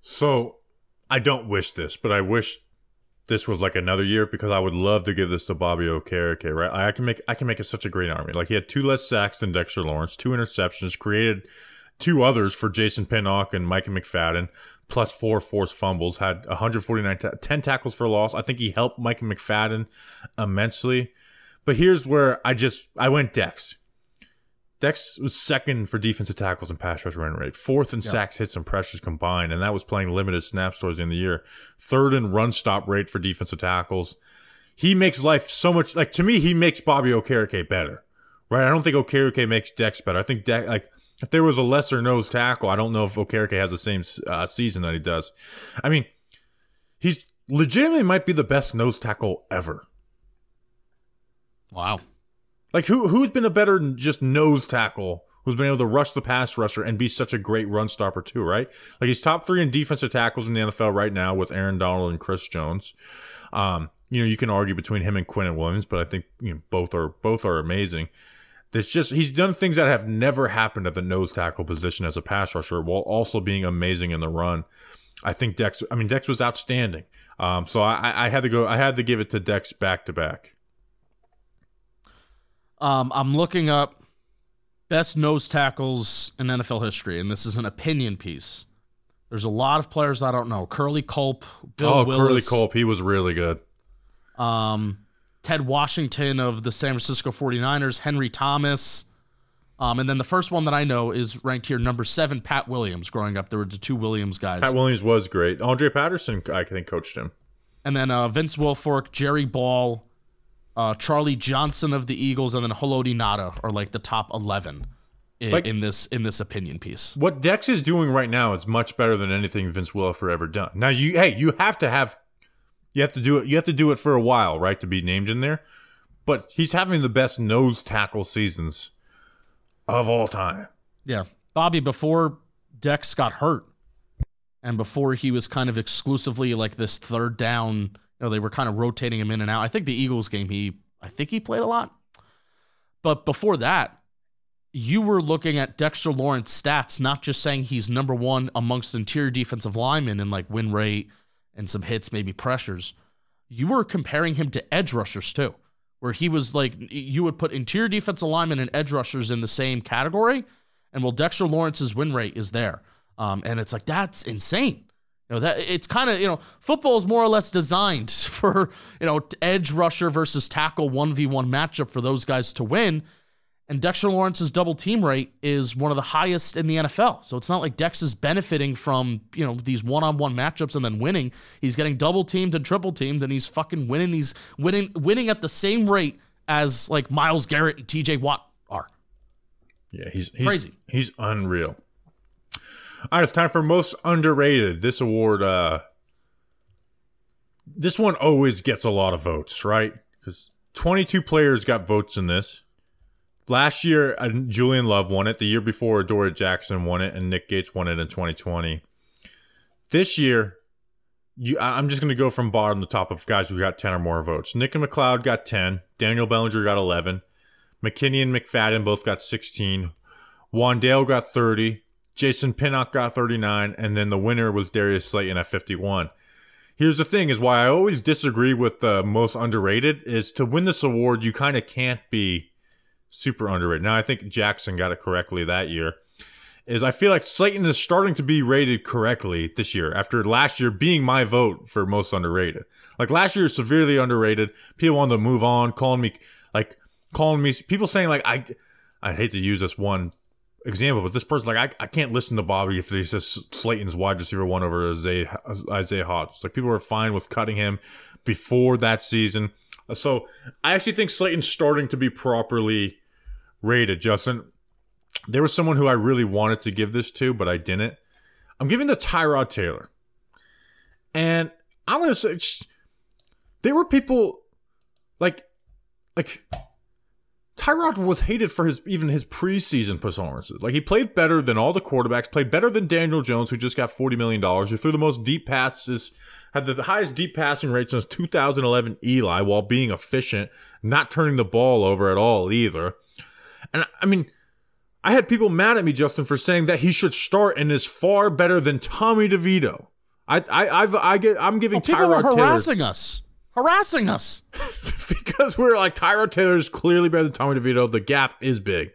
So I don't wish this, but I wish this was like another year because I would love to give this to Bobby Okereke, right? I can make I can make it such a great army. Like he had two less sacks than Dexter Lawrence, two interceptions, created two others for Jason Pinnock and Micah McFadden, plus four forced fumbles, had 149 ta- 10 tackles for loss. I think he helped Micah McFadden immensely. But here's where I just I went Dex. Dex was second for defensive tackles and pass rush run rate, fourth in sacks, hits, and pressures combined, and that was playing limited snaps towards the end of the year. Third in run stop rate for defensive tackles. He makes life so much like to me. He makes Bobby Okereke better, right? I don't think Okereke makes Dex better. I think Dex like if there was a lesser nose tackle, I don't know if Okereke has the same uh, season that he does. I mean, he's legitimately might be the best nose tackle ever. Wow. Like who who's been a better just nose tackle who's been able to rush the pass rusher and be such a great run stopper too, right? Like he's top three in defensive tackles in the NFL right now with Aaron Donald and Chris Jones. Um, you know, you can argue between him and Quinnen Williams, but I think you know both are both are amazing. It's just he's done things that have never happened at the nose tackle position as a pass rusher, while also being amazing in the run. I think Dex. I mean, Dex was outstanding. Um, so I, I had to go. I had to give it to Dex back to back. Um, I'm looking up best nose tackles in NFL history, and this is an opinion piece. There's a lot of players I don't know. Curly Culp, Bill oh, Willis, Curly Culp, he was really good. um, Ted Washington of the San Francisco 49ers, Henry Thomas. Um, and then the first one that I know is ranked here number seven, Pat Williams. Growing up, there were the two Williams guys. Pat Williams was great. Andre Patterson, I think, coached him. and then uh, Vince Wilfork, Jerry Ball, uh, Charlie Johnson of the Eagles, and then Haloti Ngata are like the top 11 in, Like- in this in this opinion piece. What Dex is doing right now is much better than anything Vince Wilfork ever done. Now, you hey, you have to have, you have to do it. You have to do it for a while, right, to be named in there. But he's having the best nose tackle seasons of all time. Yeah. Bobby, before Dex got hurt and before he was kind of exclusively like this third down, you know, they were kind of rotating him in and out. I think the Eagles game, he, I think he played a lot. But before that, you were looking at Dexter Lawrence stats, not just saying he's number one amongst interior defensive linemen in like win rate and some hits, maybe pressures. You were comparing him to edge rushers too, where he was like, you would put interior defensive linemen and edge rushers in the same category. And well, Dexter Lawrence's win rate is there. Um, and it's like, that's insane. You know, that it's kind of, you know, football is more or less designed [LAUGHS] for, you know, edge rusher versus tackle 1v1 matchup for those guys to win. And Dexter Lawrence's double team rate is one of the highest in the NFL. So it's not like Dex is benefiting from, you know, these one-on-one matchups and then winning. He's getting double teamed and triple teamed and he's fucking winning these winning winning at the same rate as like Myles Garrett and TJ Watt are. Yeah, he's, he's Crazy. He's unreal. All right, it's time for most underrated. This award, uh, this one always gets a lot of votes, right? Because 22 players got votes in this. Last year, uh, Julian Love won it. The year before, Adoree' Jackson won it, and Nick Gates won it in 2020. This year, you, I'm just going to go from bottom to top of guys who got 10 or more votes. Nick and McCloud got 10. Daniel Bellinger got 11. McKinney and McFadden both got 16. Wan'Dale got 30. Jason Pinnock got 39. And then the winner was Darius Slayton at 51. Here's the thing is why I always disagree with the most underrated is to win this award, you kind of can't be super underrated. Now, I think Jackson got it correctly that year. Is I feel like Slayton is starting to be rated correctly this year after last year being my vote for most underrated. Like last year, severely underrated. People wanted to move on, calling me like calling me people saying like I I hate to use this one example, but this person like I, I can't listen to Bobby if he says Slayton's wide receiver one over Isaiah Isaiah Hodge. Like people were fine with cutting him before that season. So I actually think Slayton's starting to be properly rated. Justin, there was someone who I really wanted to give this to, but I didn't. I'm giving the Tyrod Taylor, and I'm gonna say just- there were people like like Tyrod was hated for his even his preseason performances. Like he played better than all the quarterbacks, played better than Daniel Jones, who just got forty million dollars, who threw the most deep passes, had the highest deep passing rate since 2011 Eli, while being efficient, not turning the ball over at all either. And I mean, I had people mad at me, Justin, for saying that he should start and is far better than Tommy DeVito. I I I've, I get I'm giving Oh, people were Tyrod Taylor harassing us, harassing us. [LAUGHS] because we're like Tyrod Taylor is clearly better than Tommy DeVito. The gap is big.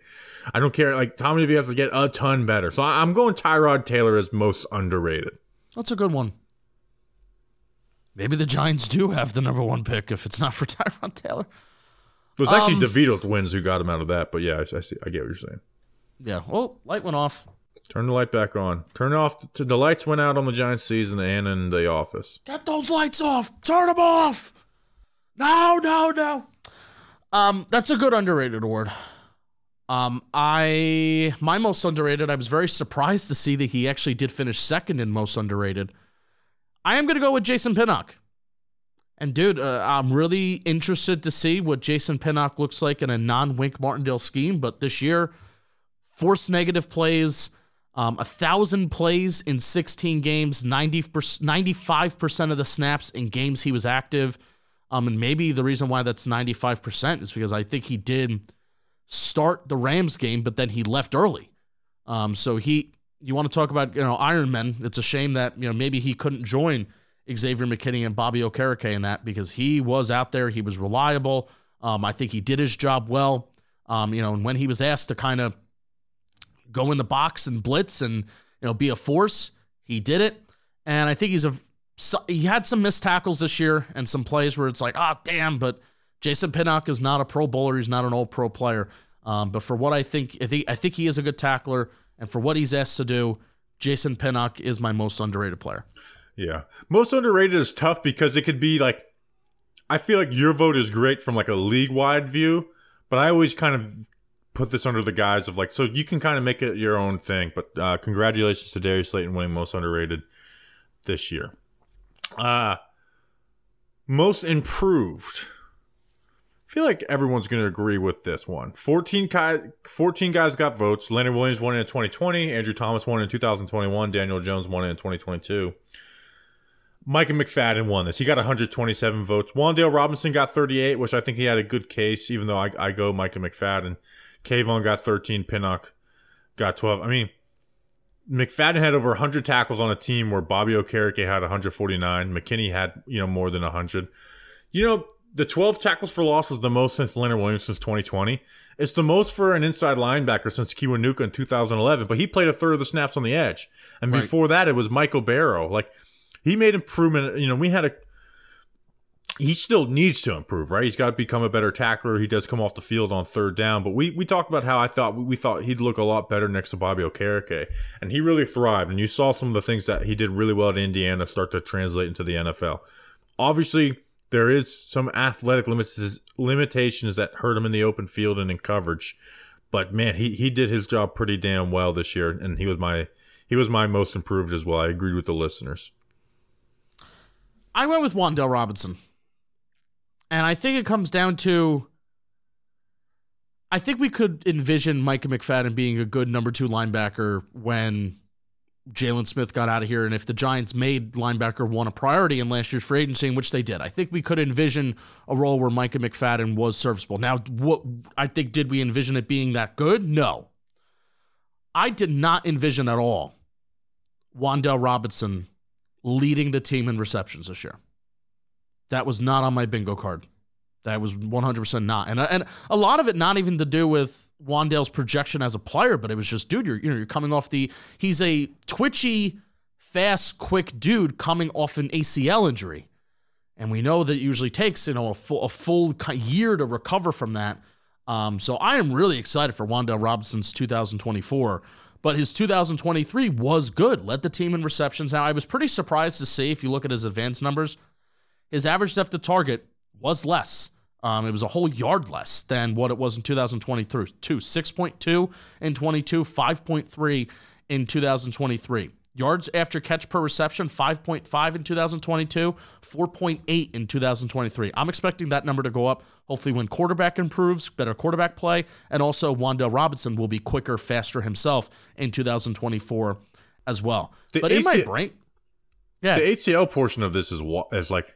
I don't care. Like Tommy DeVito has to get a ton better. So I- I'm going Tyrod Taylor as most underrated. That's a good one. Maybe the Giants do have the number one pick if it's not for [LAUGHS] Tyrod Taylor. It was actually Um, DeVito's wins who got him out of that. But yeah, I, I see. I get what you're saying. Yeah. Well, light went off. Turn the light back on. Turn off. The, the lights went out on the Giants season and in the office. Get those lights off. Turn them off. No, no, no. Um, that's a good underrated award. Um, I my most underrated. I was very surprised to see that he actually did finish second in most underrated. I am gonna go with Jason Pinnock. And dude, uh, I'm really interested to see what Jason Pinnock looks like in a non-Wink Martindale scheme. But this year, forced negative plays, um, a thousand plays in 16 games, 90 95% of the snaps in games he was active. Um, and maybe the reason why that's 95% is because I think he did start the Rams game, but then he left early. Um, so he, you want to talk about, you know, Iron Men. It's a shame that, you know, maybe he couldn't join Xavier McKinney and Bobby Okereke in that because he was out there. He was reliable. Um, I think he did his job well. Um, you know, and when he was asked to kind of go in the box and blitz and you know be a force. He did it, and I think he's a he had some missed tackles this year and some plays where it's like, oh damn, but Jason Pinnock is not a Pro Bowler. He's not an All pro player. Um, but for what I think, I think I think he is a good tackler, and for what he's asked to do, Jason Pinnock is my most underrated player. Yeah. Most underrated is tough because it could be like I feel like your vote is great from like a league wide view, but I always kind of put this under the guise of like so you can kind of make it your own thing. But uh congratulations to Darius Slayton winning most underrated this year. Uh most improved. I feel like everyone's going to agree with this one. 14 guys, 14 guys got votes. Leonard Williams won in 2020. Andrew Thomas won in 2021. Daniel Jones won in 2022. Micah McFadden won this. He got 127 votes. Wan'Dale Robinson got 38, which I think he had a good case, even though I, I go Micah McFadden. Kayvon got 13. Pinnock got 12. I mean, McFadden had over 100 tackles on a team where Bobby Okereke had 149. McKinney had, you know, more than 100. You know, the 12 tackles for loss was the most since Leonard Williams since 2020. It's the most for an inside linebacker since Kiwanuka in 2011, but he played a third of the snaps on the edge. And Right. before that, it was Michael Barrow. Like, he made improvement. You know, we had a. He still needs to improve, right? He's got to become a better tackler. He does come off the field on third down, but we we talked about how I thought we, thought he'd look a lot better next to Bobby Okereke, and he really thrived. And you saw some of the things that he did really well at Indiana start to translate into the NFL. Obviously, there is some athletic limits limitations that hurt him in the open field and in coverage, but man, he he did his job pretty damn well this year, and he was my he was my most improved as well. I agreed with the listeners. I went with Wan'Dale Robinson. And I think it comes down to I think we could envision Micah McFadden being a good number two linebacker when Jaylon Smith got out of here. And if the Giants made linebacker one a priority in last year's free agency, which they did, I think we could envision a role where Micah McFadden was serviceable. Now, what I think, did we envision it being that good? No. I did not envision at all Wandell Robinson leading the team in receptions this year. That was not on my bingo card. That was 100% not. And and a lot of it not even to do with Wan'Dale's projection as a player, but it was just dude, you're you know, you're coming off the he's a twitchy, fast, quick dude coming off an ACL injury. And we know that it usually takes, you know, a full, a full year to recover from that. Um, so I am really excited for Wan'Dale Robinson's 2024 but his 2023 was good. Led the team in receptions. Now, I was pretty surprised to see, if you look at his advanced numbers, his average depth to target was less. Um, it was a whole yard less than what it was in 2022. 6.2 in 22, 5.3 in 2023. Yards after catch per reception, 5.5 in 2022, 4.8 in 2023. I'm expecting that number to go up, hopefully, when quarterback improves, better quarterback play, and also Wan'Dale Robinson will be quicker, faster himself in 2024 as well. The but in my brain, yeah, The ACL portion of this is what is like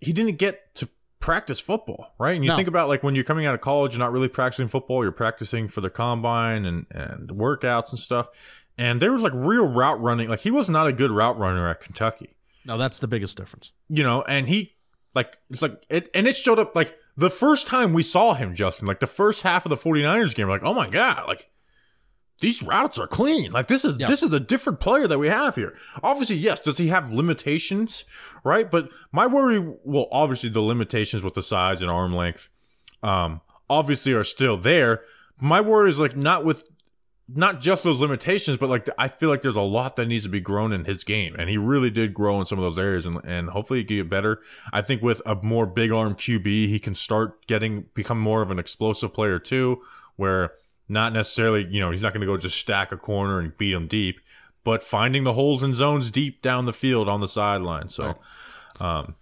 he didn't get to practice football, right? And you No. think about like when you're coming out of college, you're not really practicing football, you're practicing for the combine and and workouts and stuff. and there was like real route running. Like he was not a good route runner at Kentucky, No, that's the biggest difference. you know, and he like it's like it and it showed up like the first time we saw him, Justin, like the first half of the 49ers game, we're like, oh my God, like these routes are clean. Like this is Yeah. this is a different player that we have here. Obviously, yes, does he have limitations? Right? But my worry well, obviously the limitations with the size and arm length um obviously are still there. My worry is like not with not just those limitations, but like I feel like there's a lot that needs to be grown in his game, and he really did grow in some of those areas, and, and hopefully he can get better. I think with a more big arm QB, he can start getting become more of an explosive player too, where not necessarily you know he's not going to go just stack a corner and beat him deep, but finding the holes and zones deep down the field on the sideline. So, um,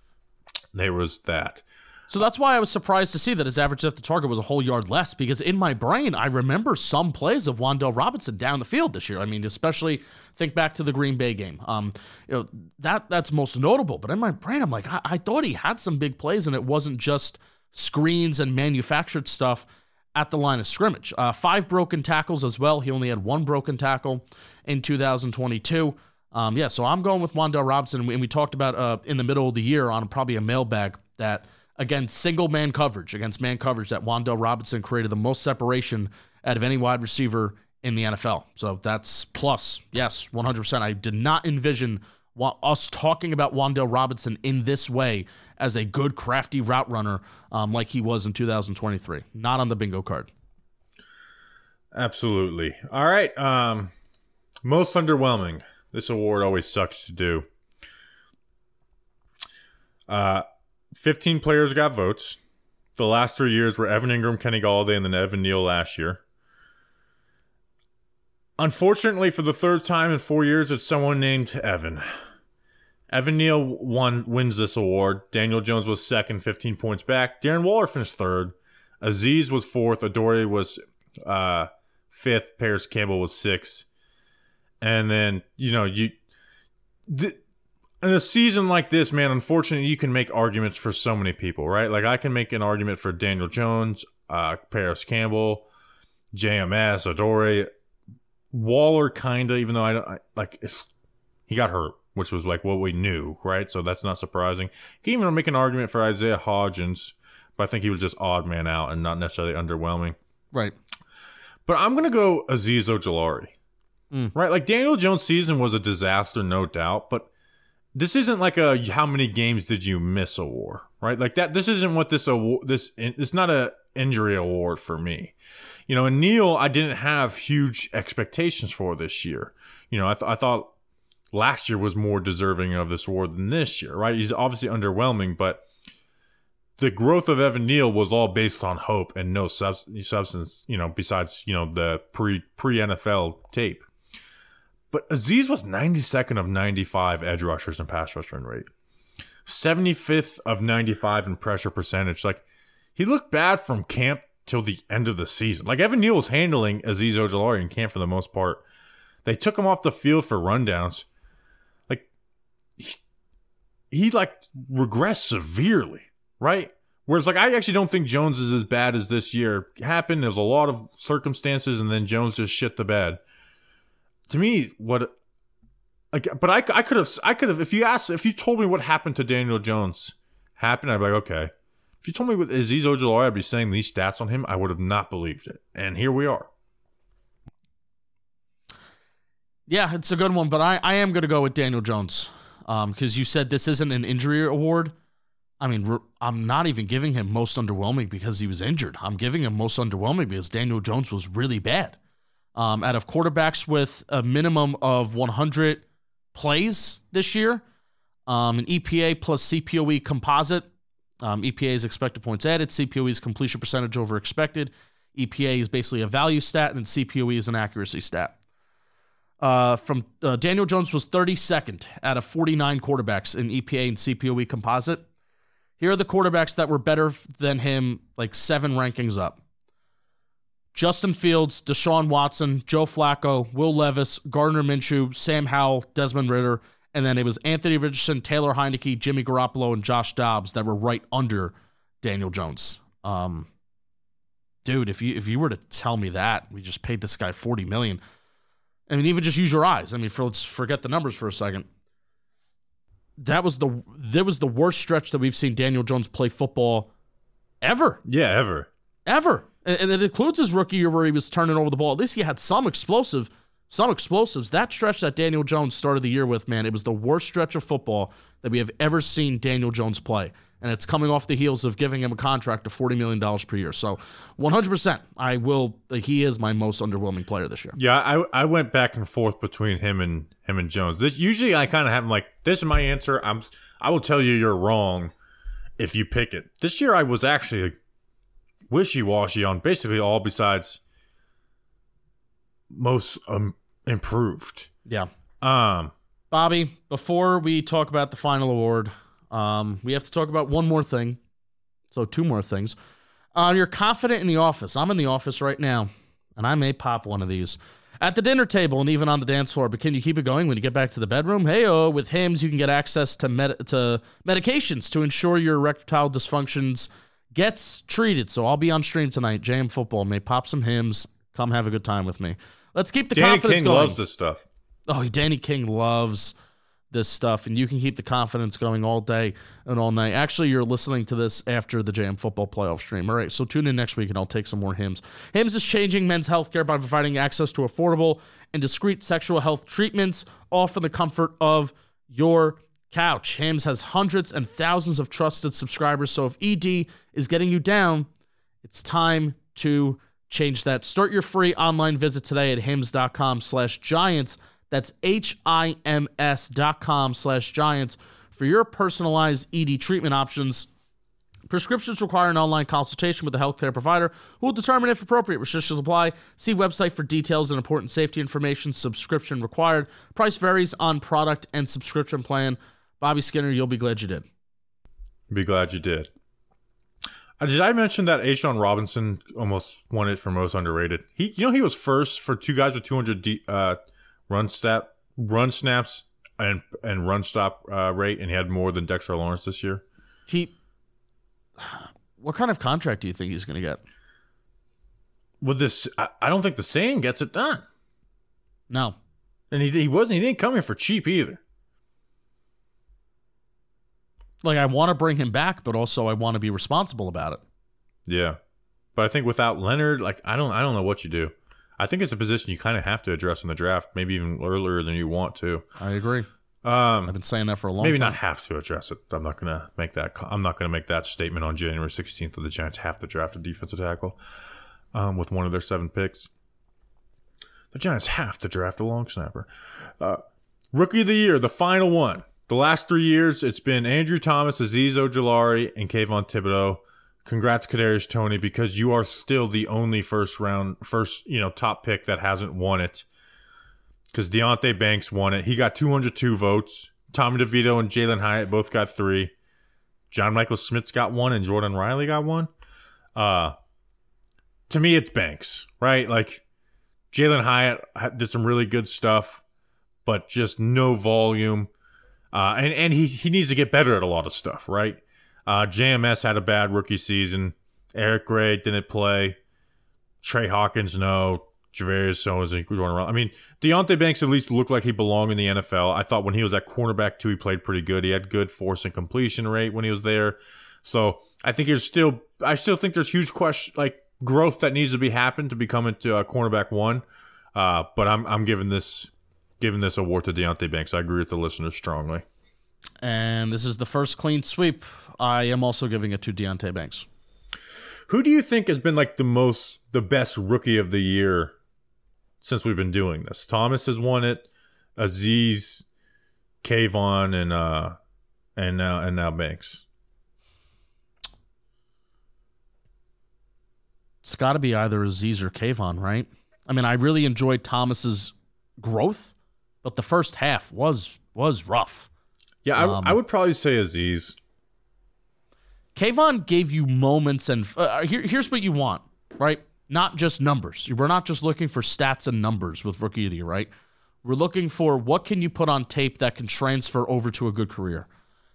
there was that. So that's why I was surprised to see that his average depth to target was a whole yard less because in my brain, I remember some plays of Wan'Dale Robinson down the field this year. I mean, especially think back to the Green Bay game. Um, you know, that that's most notable. But in my brain, I'm like, I, I thought he had some big plays and it wasn't just screens and manufactured stuff at the line of scrimmage. Uh, five broken tackles as well. He only had one broken tackle in 2022. Um, yeah, so I'm going with Wan'Dale Robinson. And we, talked about uh, in the middle of the year on probably a mailbag that against single man coverage, against man coverage, that Wan'Dale Robinson created the most separation out of any wide receiver in the NFL. So that's plus, yes, 100%. I did not envision us talking about Wan'Dale Robinson in this way as a good, crafty route runner um, like he was in 2023. Not on the bingo card. Absolutely. All right. Um, most underwhelming. This award always sucks to do. Uh, 15 players got votes. The last three years were Evan Engram, Kenny Golladay, and then Evan Neal last year. Unfortunately, for the third time in four years, it's someone named Evan. Evan Neal won wins this award. Daniel Jones was second, 15 points back. Darren Waller finished third. Azeez was fourth. Adore was uh, fifth. Parris Campbell was sixth. And then you know you, in a season like this, man. Unfortunately, you can make arguments for so many people, right? Like I can make an argument for Daniel Jones, uh, Parris Campbell, JMS, Adore, Waller, kinda. Even though I don't I, like, he got hurt, which was like what we knew, right? So that's not surprising. You can even make an argument for Isaiah Hodgins, but I think he was just odd man out and not necessarily underwhelming. Right. But I'm gonna go Azeez Ojulari. Mm. Right? Like Daniel Jones' season was a disaster, no doubt, but this isn't like a how many games did you miss award, right? Like that. This isn't what this award. This it's not a injury award for me. You know, and Neal, I didn't have huge expectations for this year. You know, I, th- I thought last year was more deserving of this award than this year, right? He's obviously underwhelming, but the growth of Evan Neal was all based on hope and no subs- substance, you know, besides, you know, the pre pre NFL tape. But Azeez was 92nd of 95 edge rushers in pass rush run rate. 75th of 95 in pressure percentage. Like he looked bad from camp till the end of the season. Like Evan Neal was handling Azeez Ojulari in camp for the most part. They took him off the field for rundowns. He, he like regressed severely, right? Whereas like I actually don't think Jones is as bad as this year happened. There's a lot of circumstances, and then Jones just shit the bed. To me, what like, but I, I could have I could have if you asked if you told me what happened to Daniel Jones happened, I'd be like okay. If you told me with Azeez Ojulari, I'd be saying these stats on him, I would have not believed it. And here we are. Yeah, it's a good one, but I, I am going to go with Daniel Jones because you said this isn't an injury award. I mean, I'm not even giving him most underwhelming because he was injured. I'm giving him most underwhelming because Daniel Jones was really bad. Um, out of quarterbacks with a minimum of 100 plays this year, um, an EPA plus CPOE composite. Um, EPA is expected points added. CPOE is completion percentage over expected. EPA is basically a value stat, and CPOE is an accuracy stat. Uh, from uh, Daniel Jones was 32nd out of 49 quarterbacks in EPA and CPOE composite. Here are the quarterbacks that were better than him, like seven rankings up. Justin Fields, Deshaun Watson, Joe Flacco, Will Levis, Gardner Minshew, Sam Howell, Desmond Ridder, and then it was Anthony Richardson, Taylor Heinicke, Jimmy Garoppolo, and Josh Dobbs that were right under Daniel Jones. Um, dude, if you if you were to tell me that we just paid this guy 40 million, I mean, even just use your eyes. I mean, for let's forget the numbers for a second. That was the that was the worst stretch that we've seen Daniel Jones play football ever, Yeah, ever. ever, and, and it includes his rookie year where he was turning over the ball. At least he had some explosive, some explosives. That stretch that Daniel Jones started the year with, man, it was the worst stretch of football that we have ever seen Daniel Jones play, and it's coming off the heels of giving him a contract of forty million dollars per year. So, one hundred percent, I will. He is my most underwhelming player this year. Yeah, I I went back and forth between him and him and Jones. This usually I kind of have him like this is my answer. I'm I will tell you you're wrong if you pick it. This year I was actually wishy washy on basically all besides most um, improved. Yeah. Um, Bobby, before we talk about the final award, um, we have to talk about one more thing. So, two more things. Uh, you're confident in the office. I'm in the office right now, and I may pop one of these at the dinner table and even on the dance floor. But can you keep it going when you get back to the bedroom? Hey, oh, with Hims, you can get access to med- to medications to ensure your erectile dysfunctions gets treated. So I'll be on stream tonight. JM Football may pop some Hims. Come have a good time with me. Let's keep the Danny confidence King going. loves this stuff. Oh, Danny King loves this stuff, and you can keep the confidence going all day and all night. Actually, you're listening to this after the JM Football Playoff stream. All right, so tune in next week, and I'll take some more hymns. Hims is changing men's healthcare by providing access to affordable and discreet sexual health treatments, all from the comfort of your couch. Hims has hundreds and thousands of trusted subscribers, so if ED is getting you down, it's time to change that. Start your free online visit today at hims.com slash giants. That's H-I-M-S dot com slash giants for your personalized ED treatment options. Prescriptions require an online consultation with a healthcare provider who will determine if appropriate. Restrictions apply. See website for details and important safety information. Subscription required. Price varies on product and subscription plan. Bobby Skinner, you'll be glad you did. Be glad you did. Uh, did I mention that A'Shawn Robinson almost won it for most underrated? He, you know, he was first for two guys with 200 D, uh, run step, run snaps, and and run stop uh, rate, and he had more than Dexter Lawrence this year. He, [SIGHS] what kind of contract do you think he's going to get? With this, I, I don't think the same gets it done, No, and he he wasn't. He didn't come here for cheap either. Like I want to bring him back, but also I want to be responsible about it. Yeah, but I think without Leonard, like I don't I don't know what you do. I think it's a position you kind of have to address in the draft, maybe even earlier than you want to. I agree. Um, I've been saying that for a long time. maybe time. not have to address it. I'm not gonna make that. I'm not gonna make that statement on January 16th that the Giants have to draft a defensive tackle um, with one of their seven picks. The Giants have to draft a long snapper. Uh, rookie of the year, the final one. The last three years, it's been Andrew Thomas, Azeez Ojulari, and Kayvon Thibodeaux. Congrats, Kadarius Toney, because you are still the only first round, first you know top pick that hasn't won it because Deonte Banks won it. He got 202 votes. Tommy DeVito and Jalin Hyatt both got three. John Michael Schmitz got one, and Jordan Riley got one. Uh, to me, it's Banks, right? Like Jalin Hyatt did some really good stuff, but just no volume. Uh, and and he he needs to get better at a lot of stuff, right? Uh, JMS had a bad rookie season. Eric Gray didn't play. Tre Hawkins, no. Javarius Jones and Jordan Riley. I mean, Deonte Banks at least looked like he belonged in the NFL. I thought when he was at cornerback too, he played pretty good. He had good force and completion rate when he was there. So I think there's still, I still think there's huge question, like growth that needs to be happened to become into a cornerback one. Uh, but I'm, I'm giving this, giving this award to Deonte Banks. I agree with the listeners strongly. And this is the first clean sweep. I am also giving it to Deontay Banks. Who do you think has been like the most, the best rookie of the year since we've been doing this? Thomas has won it. Azeez, Kayvon, and uh, and now and now Banks. It's got to be either Azeez or Kayvon, right? I mean, I really enjoyed Thomas's growth, but the first half was was rough. Yeah, I, Um, I would probably say Azeez. Kayvon gave you moments, and uh, here, here's what you want, right? Not just numbers. We're not just looking for stats and numbers with rookie of the year, right? We're looking for what can you put on tape that can transfer over to a good career.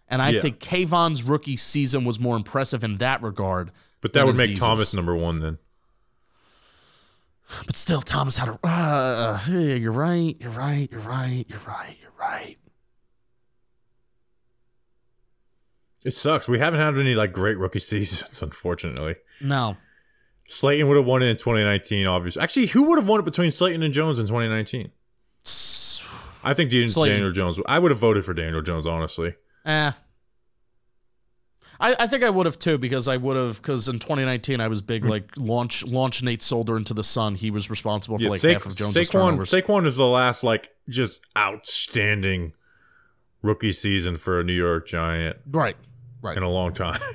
And I Yeah. think Kayvon's rookie season was more impressive in that regard. But that would make Thomas number one then. But still, Thomas had a. Uh, you're right. You're right. You're right. You're right. You're right. It sucks. We haven't had any like great rookie [LAUGHS] seasons, unfortunately. No. Slayton would have won it in 2019, obviously. Actually, who would have won it between Slayton and Jones in 2019? I think Dan- Slayton. Daniel Jones. I would have voted for Daniel Jones, honestly. Eh. I, I think I would have too because I would have because in 2019 I was big like launch launch Nate Solder into the sun. He was responsible for Yeah, like Sa- half of Jones' Saquon, turnovers. Saquon is the last like just outstanding rookie season for a New York Giant right, right. in a long time. [LAUGHS]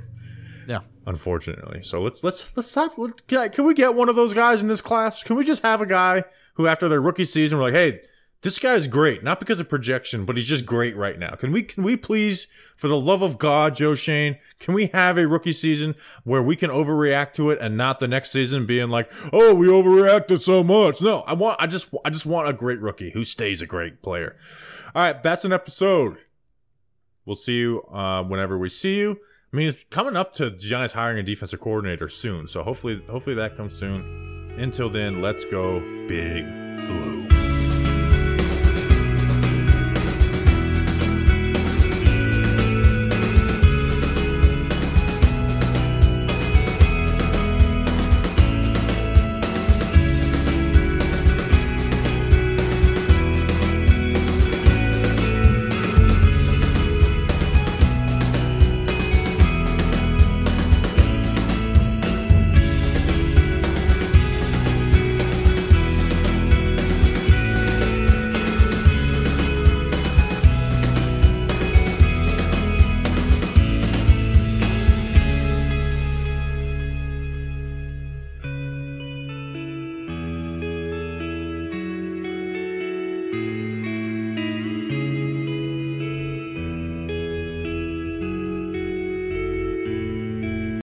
Yeah. unfortunately. So let's let's let's have let's, can can we get one of those guys in this class? Can we just have a guy who after their rookie season we're like, hey, this guy's great, not because of projection, but he's just great right now. Can we can we please, for the love of God, Joe Schoen, can we have a rookie season where we can overreact to it and not the next season being like, oh, we overreacted so much. No, I want I just I just want a great rookie who stays a great player. All right, that's an episode. We'll see you uh, whenever we see you. I mean, it's coming up to Giants hiring a defensive coordinator soon, so hopefully, hopefully that comes soon. Until then, let's go big blue.